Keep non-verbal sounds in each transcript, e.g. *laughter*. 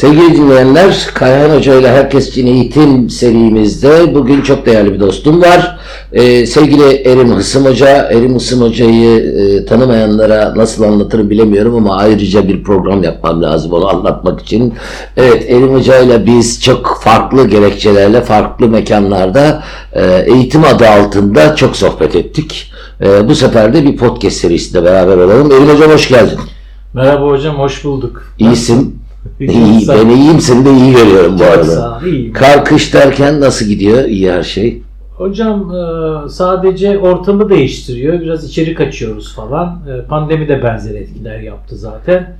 Sevgili dinleyenler, Kayhan Hoca ile Herkes için Eğitim serimizde bugün çok değerli bir dostum var. Ee, sevgili Erim Hısım Hoca, Erim Hısım Hoca'yı e, tanımayanlara nasıl anlatırım bilemiyorum ama ayrıca bir program yapmam lazım onu anlatmak için. Evet, Erim Hoca ile biz çok farklı gerekçelerle, farklı mekanlarda e, eğitim adı altında çok sohbet ettik. E, bu sefer de bir podcast serisinde beraber olalım. Erim Hocam hoş geldin. Merhaba hocam, hoş bulduk. İyisin. İyi, ben iyiyim, seni de iyi görüyorum bu arada. sağ iyiyim. Kar kış derken nasıl gidiyor? İyi her şey. Hocam e, sadece ortamı değiştiriyor, biraz içeri kaçıyoruz falan. E, Pandemi de benzer etkiler yaptı zaten.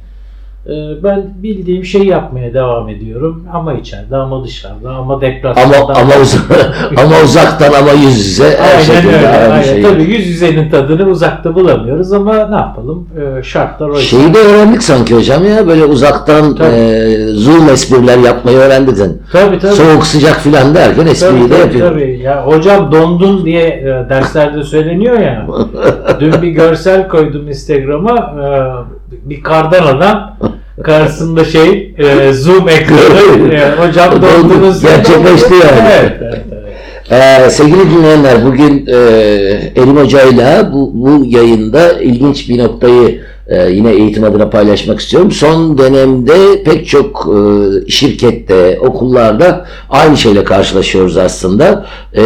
E, Ben bildiğim şeyi yapmaya devam ediyorum. Ama içeride, ama dışarıda, ama depresyonda. Ama ama, uz- *laughs* ama uzaktan ama yüz yüze her Aynen öyle. Aynen. şey. Tabii yüz yüzenin tadını uzakta bulamıyoruz ama ne yapalım? E, Şartlar o. Şeyi de öğrendik sanki hocam ya böyle uzaktan Tabii. e, zoom espriler yapmayı öğrendik. Tabii tabii. Soğuk sıcak filan derken espriyi Tabii, de tabii, yapıyor. tabii. Ya hocam dondun diye e, derslerde söyleniyor ya. *laughs* Dün bir görsel koydum Instagram'a. e, bir kardan adam karşısında şey e, zoom ekranı. *laughs* E, hocam Dondu. dondunuz. Gerçekleşti yani. Evet, evet, evet. Ee, sevgili dinleyenler bugün e, Erim Hoca'yla bu, bu yayında ilginç bir noktayı e, yine eğitim adına paylaşmak istiyorum. Son dönemde pek çok e, şirkette, okullarda aynı şeyle karşılaşıyoruz aslında. E,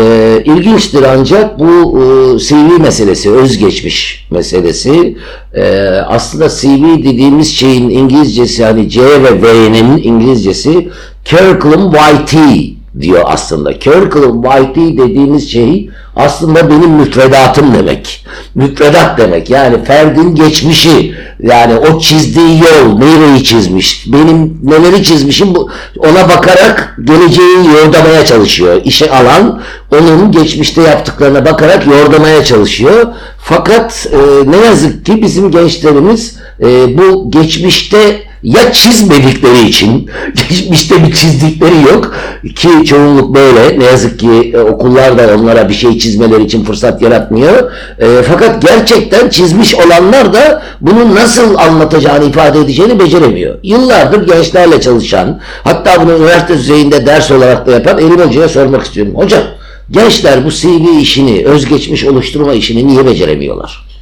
ancak bu e, CV meselesi, özgeçmiş meselesi e, aslında CV dediğimiz şeyin İngilizcesi hani C ve V'nin İngilizcesi curriculum vitae diyor aslında. Curriculum vitae dediğimiz şey aslında benim müfredatım demek. Müfredat demek. Yani ferdin geçmişi, yani o çizdiği yol, nereyi çizmiş, benim neleri çizmişim bu, ona bakarak geleceği yordamaya çalışıyor. İşe alan onun geçmişte yaptıklarına bakarak yordamaya çalışıyor. Fakat e, ne yazık ki bizim gençlerimiz e, bu geçmişte ya çizmedikleri için *laughs* geçmişte bir çizdikleri yok ki çoğunluk böyle ne yazık ki e, okullar da onlara bir şey çizmeleri için fırsat yaratmıyor. E, fakat gerçekten çizmiş olanlar da bunu nasıl anlatacağını ifade edeceğini beceremiyor. Yıllardır gençlerle çalışan hatta bunu üniversite düzeyinde ders olarak da yapan Elim Hoca'ya sormak istiyorum. Hocam gençler bu CV işini özgeçmiş oluşturma işini niye beceremiyorlar?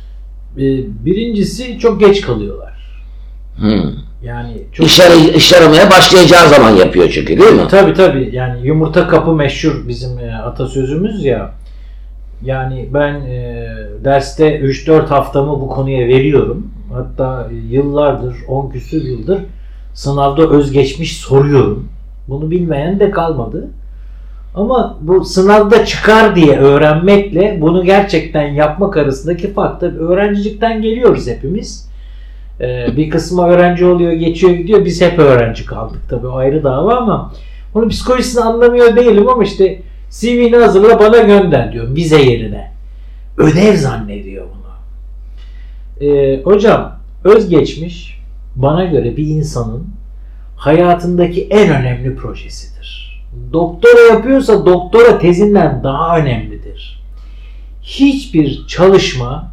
E, birincisi çok geç kalıyorlar. Hmm. Yani çok İş, ar- iş aramaya başlayacağı zaman yapıyor çünkü değil mi? Tabii tabii yani yumurta kapı meşhur bizim e, atasözümüz ya. Yani ben e, derste 3-4 haftamı bu konuya veriyorum. Hatta yıllardır, 10 küsür yıldır sınavda özgeçmiş soruyorum. Bunu bilmeyen de kalmadı. Ama bu sınavda çıkar diye öğrenmekle bunu gerçekten yapmak arasındaki fark tabii öğrencilikten geliyoruz hepimiz. Ee, bir kısmı öğrenci oluyor, geçiyor gidiyor. Biz hep öğrenci kaldık tabii ayrı dava ama onun psikolojisini anlamıyor değilim ama işte CV'ni hazırla bana gönder diyor vize yerine. Ödev zannediyor bunu. Ee, hocam özgeçmiş bana göre bir insanın hayatındaki en önemli projesidir. Doktora yapıyorsa doktora tezinden daha önemlidir. Hiçbir çalışma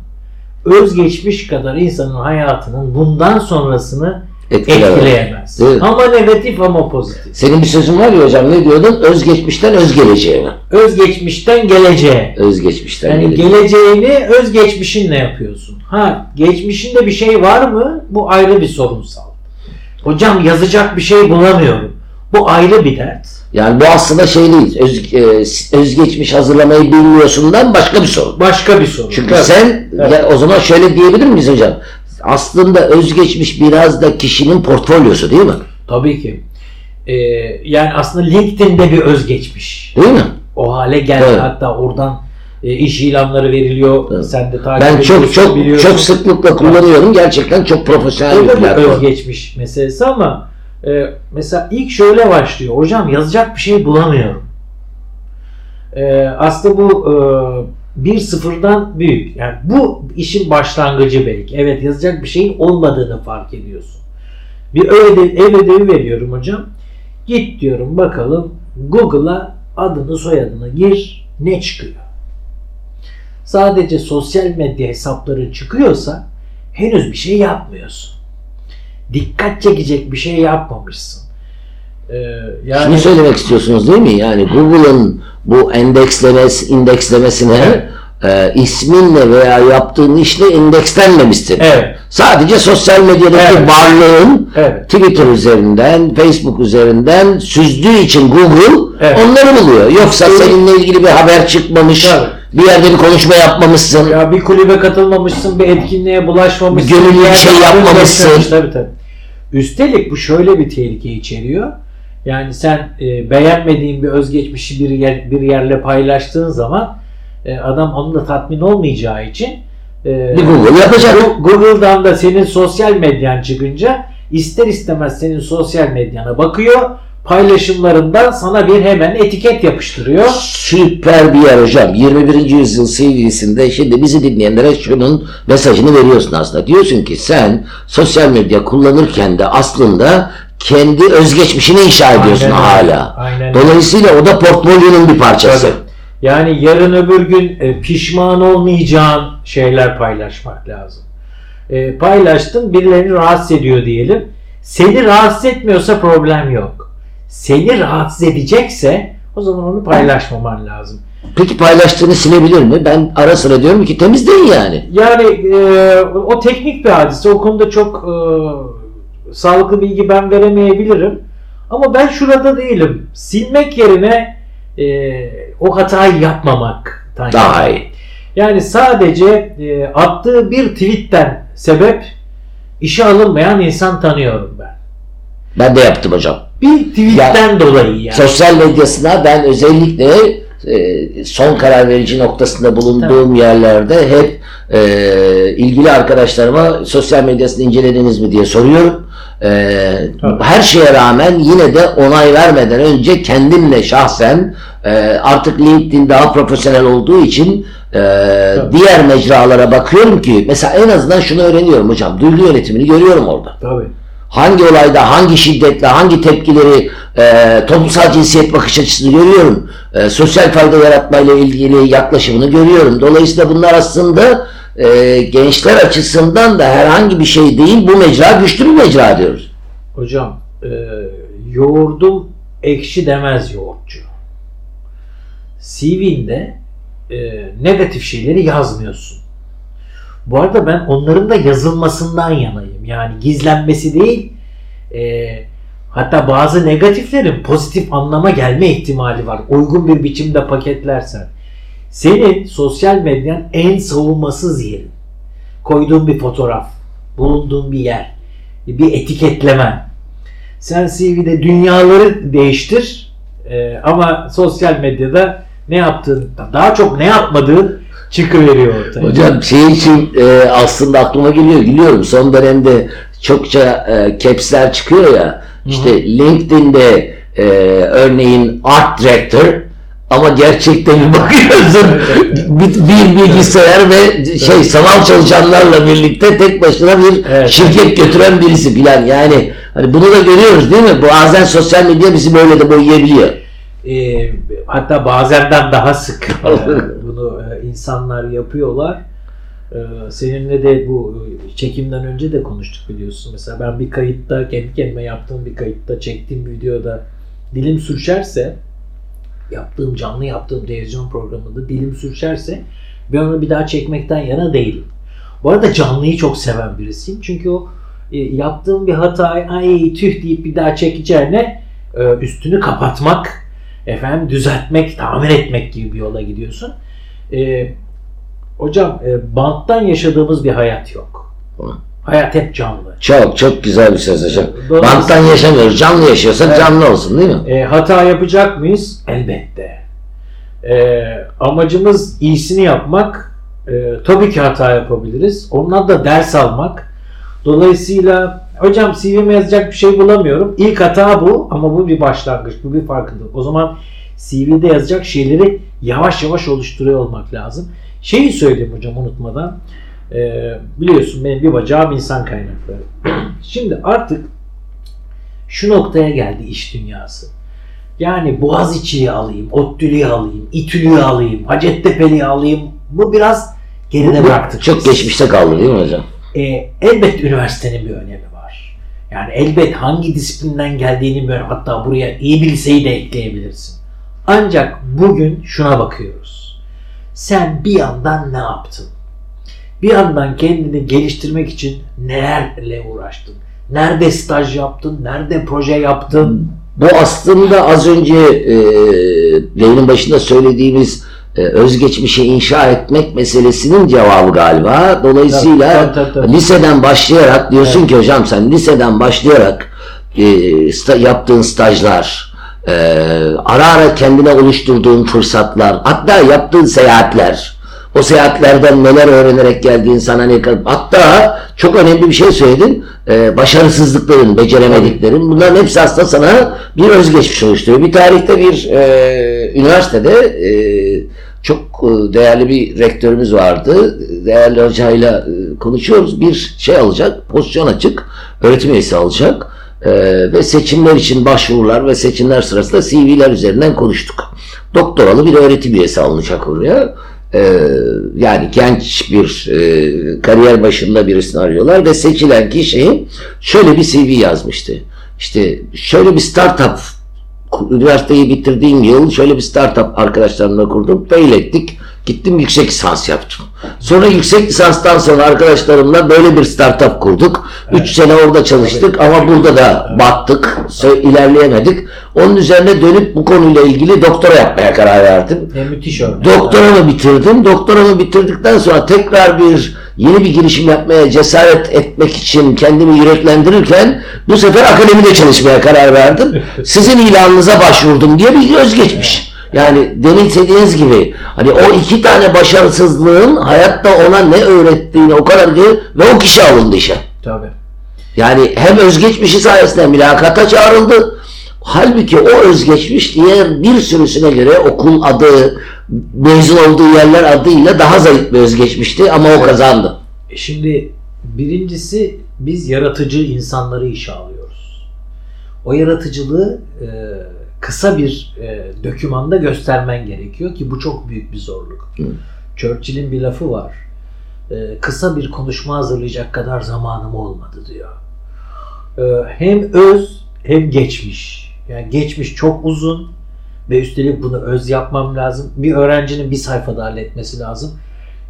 özgeçmiş kadar insanın hayatının bundan sonrasını Etkiler. etkileyemez. Değil mi? Ama negatif ama pozitif. Senin bir sözün var ya hocam ne diyordun? Özgeçmişten özgeleceğe mi? Özgeçmişten geleceğe. Özgeçmişten Yani geleceğe. geleceğini özgeçmişinle yapıyorsun. Ha geçmişinde bir şey var mı? Bu ayrı bir sorunsal. Hocam yazacak bir şey bulamıyorum. Bu ayrı bir dert. Yani bu aslında şey değil. Öz, e, özgeçmiş hazırlamayı bilmiyorsundan başka bir sorun. Başka bir sorun. Çünkü Tabii. sen Evet. ya, o zaman şöyle diyebilir miyiz hocam? Aslında özgeçmiş biraz da kişinin portfolyosu değil mi? Tabii ki. Ee, yani aslında LinkedIn'de bir özgeçmiş. Değil mi? O hale geldi. Evet. Hatta oradan e, iş ilanları veriliyor. Evet. Sen de takip Ben çok çok biliyorsun. çok sıklıkla kullanıyorum. Gerçekten çok profesyonel bir platform. özgeçmiş meselesi ama e, mesela ilk şöyle başlıyor. Hocam yazacak bir şey bulamıyorum. E, aslında bu e, bir sıfırdan büyük. Yani bu işin başlangıcı belki. Evet yazacak bir şeyin olmadığını fark ediyorsun. Bir ev ödevi, ev ödevi veriyorum hocam. Git diyorum bakalım Google'a adını soyadını gir ne çıkıyor? Sadece sosyal medya hesapları çıkıyorsa henüz bir şey yapmıyorsun dikkat çekecek bir şey yapmamışsın. Ee, yani Şunu söylemek istiyorsunuz değil mi? Yani Google'ın bu endekslemesi, indekslemesine e, isminle veya yaptığın işle indekslenmemiştir. Evet. Sadece sosyal medyadaki evet. varlığın evet. Twitter üzerinden, Facebook üzerinden süzdüğü için Google evet. onları buluyor. Yoksa evet. seninle ilgili bir haber çıkmamış. Evet. Bir yerde bir konuşma yapmamışsın. Ya bir kulübe katılmamışsın, bir etkinliğe bulaşmamışsın. Gönüllü bir şey yapmamışsın. Tabii tabii. Üstelik bu şöyle bir tehlike içeriyor. Yani sen e, beğenmediğin bir özgeçmişi bir yer, bir yerle paylaştığın zaman e, adam onunla tatmin olmayacağı için e, Google yapacak. Google'dan da senin sosyal medyan çıkınca ister istemez senin sosyal medyana bakıyor paylaşımlarından sana bir hemen etiket yapıştırıyor. Süper bir yer hocam. 21. yüzyıl seviyesinde şimdi bizi dinleyenlere şunun mesajını veriyorsun aslında. Diyorsun ki sen sosyal medya kullanırken de aslında kendi özgeçmişini inşa ediyorsun Aynen hala. Aynen Dolayısıyla o da portfolyonun bir parçası. Tabii. Yani yarın öbür gün e, pişman olmayacağın şeyler paylaşmak lazım. E, paylaştın birilerini rahatsız ediyor diyelim. Seni rahatsız etmiyorsa problem yok. Seni rahatsız edecekse o zaman onu paylaşmaman lazım. Peki paylaştığını silebilir mi? Ben ara sıra diyorum ki temizleyin yani. Yani e, o teknik bir hadise. O konuda çok e, sağlıklı bilgi ben veremeyebilirim. Ama ben şurada değilim. Silmek yerine e, o hatayı yapmamak daha iyi. Yani sadece e, attığı bir tweetten sebep işe alınmayan insan tanıyorum ben. Ben de yaptım hocam. Bir tweetten ya, dolayı yani. Sosyal medyasına ben özellikle e, son karar verici noktasında bulunduğum Tabii. yerlerde hep e, ilgili arkadaşlarıma sosyal medyasını incelediniz mi diye soruyorum. E, her şeye rağmen yine de onay vermeden önce kendimle şahsen e, artık LinkedIn daha profesyonel olduğu için e, diğer mecralara bakıyorum ki mesela en azından şunu öğreniyorum hocam. Duygu yönetimini görüyorum orada. Tabii hangi olayda hangi şiddetle hangi tepkileri e, toplumsal cinsiyet bakış açısını görüyorum. E, sosyal fayda yaratmayla ilgili yaklaşımını görüyorum. Dolayısıyla bunlar aslında e, gençler açısından da herhangi bir şey değil. Bu mecra güçlü bir mecra diyoruz. Hocam e, yoğurdum ekşi demez yoğurtçu. CV'nde e, negatif şeyleri yazmıyorsun. Bu arada ben onların da yazılmasından yanayım. Yani gizlenmesi değil. E, hatta bazı negatiflerin pozitif anlama gelme ihtimali var. Uygun bir biçimde paketlersen. Senin sosyal medyan en savunmasız yerin. Koyduğun bir fotoğraf, bulunduğun bir yer, bir etiketlemen. Sen CV'de dünyaları değiştir e, ama sosyal medyada ne yaptığın, daha çok ne yapmadığın çıkıveriyor ortaya. Hocam şey için e, aslında aklıma geliyor, gülüyorum. Son dönemde çokça e, caps'ler çıkıyor ya. İşte Hı-hı. LinkedIn'de e, örneğin art director ama gerçekten bir bakıyorsun bir, bir bilgisayar ve şey sanal çalışanlarla birlikte tek başına bir evet. şirket götüren birisi filan yani hani bunu da görüyoruz değil mi? Bazen sosyal medya bizi böyle de boyayabiliyor. E, hatta bazenden daha sık *laughs* insanlar yapıyorlar. E, seninle de bu e, çekimden önce de konuştuk biliyorsun. Mesela ben bir kayıtta kendi kendime yaptığım bir kayıtta çektiğim bir videoda dilim sürçerse yaptığım canlı yaptığım televizyon programında dilim sürçerse ben onu bir daha çekmekten yana değilim. Bu arada canlıyı çok seven birisiyim. Çünkü o e, yaptığım bir hatayı ay tüh deyip bir daha çekeceğine e, üstünü kapatmak efendim düzeltmek, tamir etmek gibi bir yola gidiyorsun. E, hocam e, banttan yaşadığımız bir hayat yok. Hayat hep canlı. Çok çok güzel bir söz hocam. Banttan yaşamıyoruz. Canlı yaşıyorsak evet. canlı olsun değil mi? E, hata yapacak mıyız? Elbette. E, amacımız iyisini yapmak. E, tabii ki hata yapabiliriz. Ondan da ders almak. Dolayısıyla hocam CV'me yazacak bir şey bulamıyorum. İlk hata bu ama bu bir başlangıç. Bu bir farkındalık. O zaman CV'de yazacak şeyleri yavaş yavaş oluşturuyor olmak lazım. Şeyi söyleyeyim hocam unutmadan. Ee, biliyorsun benim bir bacağım insan kaynakları. *clears throat* Şimdi artık şu noktaya geldi iş dünyası. Yani Boğaziçi'yi alayım, ODTÜ'lüyü alayım, İTÜ'lüyü alayım, Hacettepe'liyi alayım. Bu biraz geride bıraktık. Çok geçmişte kaldı değil mi hocam? E, elbette üniversitenin bir önemi var. Yani elbet hangi disiplinden geldiğini böyle hatta buraya iyi bir liseyi de ekleyebilirsin. Ancak bugün şuna bakıyoruz. Sen bir yandan ne yaptın? Bir yandan kendini geliştirmek için nelerle uğraştın? Nerede staj yaptın? Nerede proje yaptın? Bu aslında az önce e, yayının başında söylediğimiz e, özgeçmişi inşa etmek meselesinin cevabı galiba. Dolayısıyla Tabii, tabii, tabii. liseden başlayarak diyorsun ki hocam sen liseden başlayarak e, sta- yaptığın stajlar, e, ara ara kendine oluşturduğun fırsatlar, hatta yaptığın seyahatler, o seyahatlerden neler öğrenerek geldiğin sana ne kadar, hatta çok önemli bir şey söyledin, e, başarısızlıkların, beceremediklerin, bunların hepsi aslında sana bir özgeçmiş oluşturuyor. Bir tarihte bir e, üniversitede e, çok e, değerli bir rektörümüz vardı. Değerli hocayla e, konuşuyoruz. Bir şey alacak, pozisyon açık, öğretim üyesi alacak. E, ve seçimler için başvurular ve seçimler sırasında CV'ler üzerinden konuştuk. Doktoralı bir öğretim üyesi alınacak oraya. E, yani genç bir e, kariyer başında birisini arıyorlar ve seçilen kişi şöyle bir CV yazmıştı. İşte şöyle bir startup üniversiteyi bitirdiğim yıl şöyle bir startup arkadaşlarımla kurdum. Fail ettik. Gittim yüksek lisans yaptım. Sonra yüksek lisanstan sonra arkadaşlarımla böyle bir startup kurduk. 3 sene orada çalıştık ama burada da battık. Sö- ilerleyemedik. Onun üzerine dönüp bu konuyla ilgili doktora yapmaya karar verdim. Ne müthiş örnek. Doktoramı bitirdim. Doktoramı bitirdikten sonra tekrar bir yeni bir girişim yapmaya cesaret etmek için kendimi yüreklendirirken bu sefer akademide çalışmaya karar verdim. *laughs* Sizin ilanınıza başvurdum diye bir özgeçmiş. Yani demin dediğiniz gibi hani o iki tane başarısızlığın hayatta ona ne öğrettiğini o kadar değil ve o kişi alındı işe. Tabii. Yani hem özgeçmişi sayesinde mülakata çağrıldı. Halbuki o özgeçmiş diğer bir sürüsüne göre okul adı, mezun olduğu yerler adıyla daha zayıf bir özgeçmişti ama o kazandı. E Şimdi birincisi biz yaratıcı insanları işe alıyoruz. O yaratıcılığı e, kısa bir e, dökümanda göstermen gerekiyor ki bu çok büyük bir zorluk. Hı. Churchill'in bir lafı var. E, kısa bir konuşma hazırlayacak kadar zamanım olmadı diyor. E, hem öz hem geçmiş. Yani geçmiş çok uzun ve üstelik bunu öz yapmam lazım. Bir öğrencinin bir sayfada halletmesi lazım.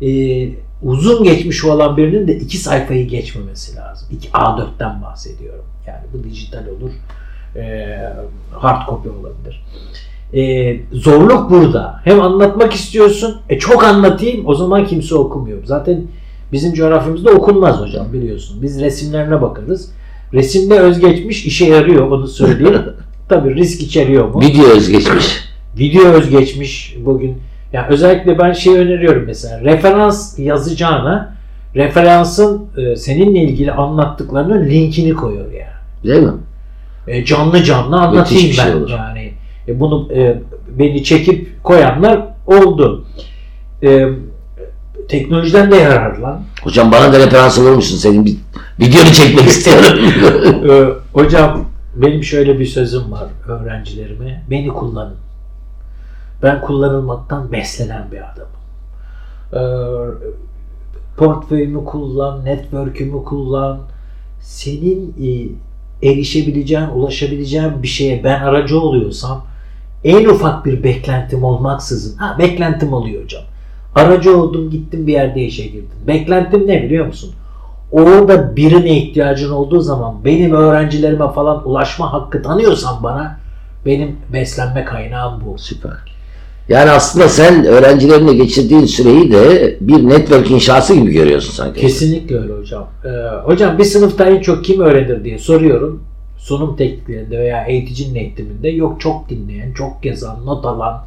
Ee, uzun geçmiş olan birinin de iki sayfayı geçmemesi lazım. İki A4'ten bahsediyorum. Yani bu dijital olur, e, hard copy olabilir. E, zorluk burada. Hem anlatmak istiyorsun, e çok anlatayım, o zaman kimse okumuyor. Zaten bizim coğrafyamızda okunmaz hocam biliyorsun. Biz resimlerine bakarız. Resimde özgeçmiş işe yarıyor, onu söyleyeyim. *laughs* Tabii risk içeriyor mu? Video özgeçmiş. video özgeçmiş bugün. Yani özellikle ben şey öneriyorum mesela referans yazacağına referansın e, seninle ilgili anlattıklarının linkini koyuyor yani. Değil mi? E, canlı canlı anlatayım Müthiş şey ben olur. yani. E, bunu e, beni çekip koyanlar oldu. E, teknolojiden de yararlan. Hocam bana da referans olur musun? Senin bir videonu çekmek *laughs* istiyorum. E, hocam benim şöyle bir sözüm var öğrencilerime. Beni kullanın. Ben kullanılmaktan beslenen bir adamım. E, portföyümü kullan, network'ümü kullan. Senin e, erişebileceğin, ulaşabileceğin bir şeye ben aracı oluyorsam en ufak bir beklentim olmaksızın, ha beklentim oluyor hocam. Aracı oldum gittim bir yerde işe girdim. Beklentim ne biliyor musun? Orada birine ihtiyacın olduğu zaman benim öğrencilerime falan ulaşma hakkı tanıyorsan bana benim beslenme kaynağım bu. Süper. Yani aslında sen öğrencilerinle geçirdiğin süreyi de bir network inşası gibi görüyorsun sanki. Kesinlikle öyle hocam. Ee, hocam bir sınıfta en çok kim öğrenir diye soruyorum. Sunum tekniklerinde veya eğiticinin eğitiminde yok çok dinleyen, çok yazan, not alan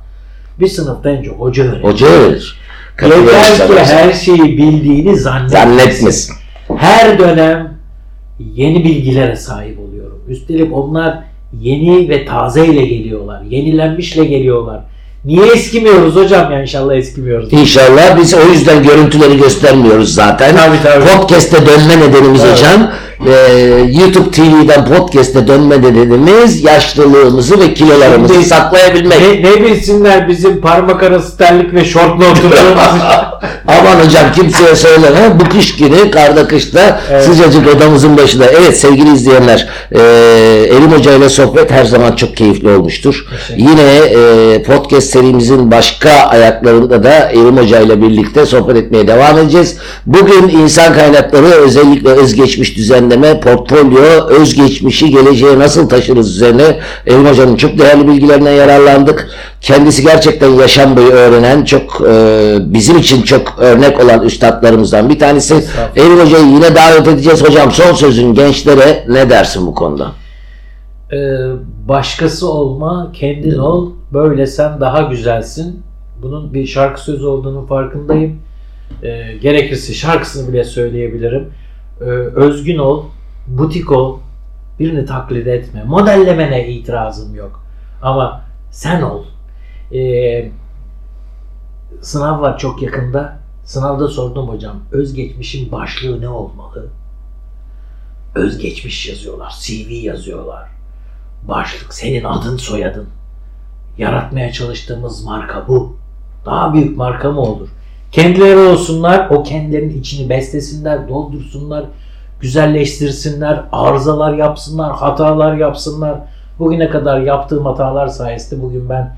bir sınıfta en çok hoca öğrenir. Hoca öğrenir. Yeter ki her şeyi bildiğini zannetmesin. Zannetmesin. Her dönem yeni bilgilere sahip oluyorum. Üstelik onlar yeni ve taze ile geliyorlar. Yenilenmişle geliyorlar. Niye eskimiyoruz hocam? Ya inşallah eskimiyoruz. İnşallah biz o yüzden görüntüleri göstermiyoruz zaten. Tabii, tabii. Podcast'te dönme nedenimiz Evet. hocam e, YouTube TV'den podcast'e dönme nedenimiz yaşlılığımızı ve kilolarımızı Şimdi- saklayabilmek. Ne, ne bilsinler bizim parmak arası terlik ve şortla oturduğumuz *laughs* Aman hocam kimseye söyleme. Bu kış günü karda kışta Evet. sıcacık odamızın başında. Evet sevgili izleyenler e, Elim Hoca ile sohbet her zaman çok keyifli olmuştur. Yine e, podcast serimizin başka ayaklarında da Elim Hoca ile birlikte sohbet etmeye devam edeceğiz. Bugün insan kaynakları özellikle özgeçmiş düzenleme, portfolyo, özgeçmişi geleceğe nasıl taşırız üzerine Elim Hoca'nın çok değerli bilgilerinden yararlandık. Kendisi gerçekten yaşam boyu öğrenen çok e, bizim için çok örnek olan üstadlarımızdan bir tanesi. Elim Hoca'yı yine davet edeceğiz. Hocam son sözün gençlere ne dersin bu konuda? Ee, başkası olma, kendin ol. Böyle sen daha güzelsin. Bunun bir şarkı sözü olduğunu farkındayım. Ee, gerekirse şarkısını bile söyleyebilirim. Ee, özgün ol, butik ol. Birini taklit etme. Modellemene itirazım yok. Ama sen ol. Ee, sınav var çok yakında. Sınavda sordum hocam. Özgeçmişin başlığı ne olmalı? Özgeçmiş yazıyorlar. CV yazıyorlar. Başlık senin adın soyadın. Yaratmaya çalıştığımız marka bu. Daha büyük marka mı olur? Kendileri olsunlar, o kendilerinin içini beslesinler, doldursunlar, güzelleştirsinler, arızalar yapsınlar, hatalar yapsınlar. Bugüne kadar yaptığım hatalar sayesinde bugün ben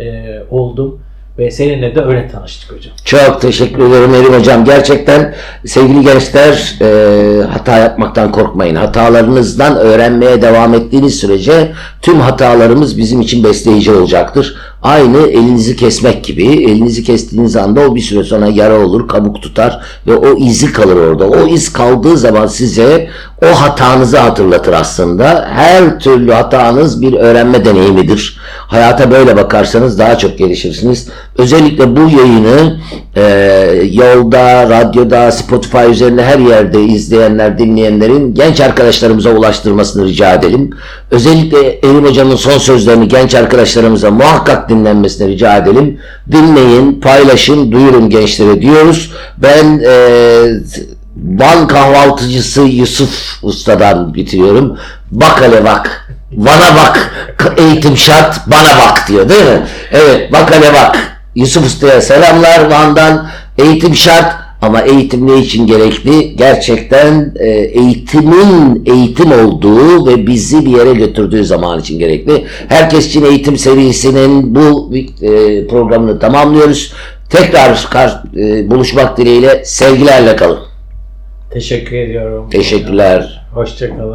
e, oldum ve seninle de öyle tanıştık hocam. Çok teşekkür ederim Erim Hocam. Gerçekten sevgili gençler e, hata yapmaktan korkmayın. Hatalarınızdan öğrenmeye devam ettiğiniz sürece tüm hatalarımız bizim için besleyici olacaktır. Aynı elinizi kesmek gibi. Elinizi kestiğiniz anda o bir süre sonra yara olur, kabuk tutar ve o izi kalır orada. O iz kaldığı zaman size o hatanızı hatırlatır aslında. Her türlü hatanız bir öğrenme deneyimidir. Hayata böyle bakarsanız daha çok gelişirsiniz. Özellikle bu yayını e, yolda, radyoda, Spotify üzerinde her yerde izleyenler, dinleyenlerin genç arkadaşlarımıza ulaştırmasını rica edelim. Özellikle Elim Hocam'ın son sözlerini genç arkadaşlarımıza muhakkak dinlenmesini rica edelim. Dinleyin, paylaşın, duyurun gençlere diyoruz. Ben e, Van kahvaltıcısı Yusuf Usta'dan bitiriyorum. Bak hele bak. Bana bak. Eğitim şart. Bana bak diyor değil mi? Evet bak hele bak. Yusuf Usta'ya selamlar Van'dan. Eğitim şart. Ama eğitim ne için gerekli? Gerçekten e, eğitimin eğitim olduğu ve bizi bir yere götürdüğü zaman için gerekli. Herkes için eğitim serisinin bu e, programını tamamlıyoruz. Tekrar e, buluşmak dileğiyle sevgilerle kalın. Teşekkür ediyorum. Teşekkürler. Hoşçakalın.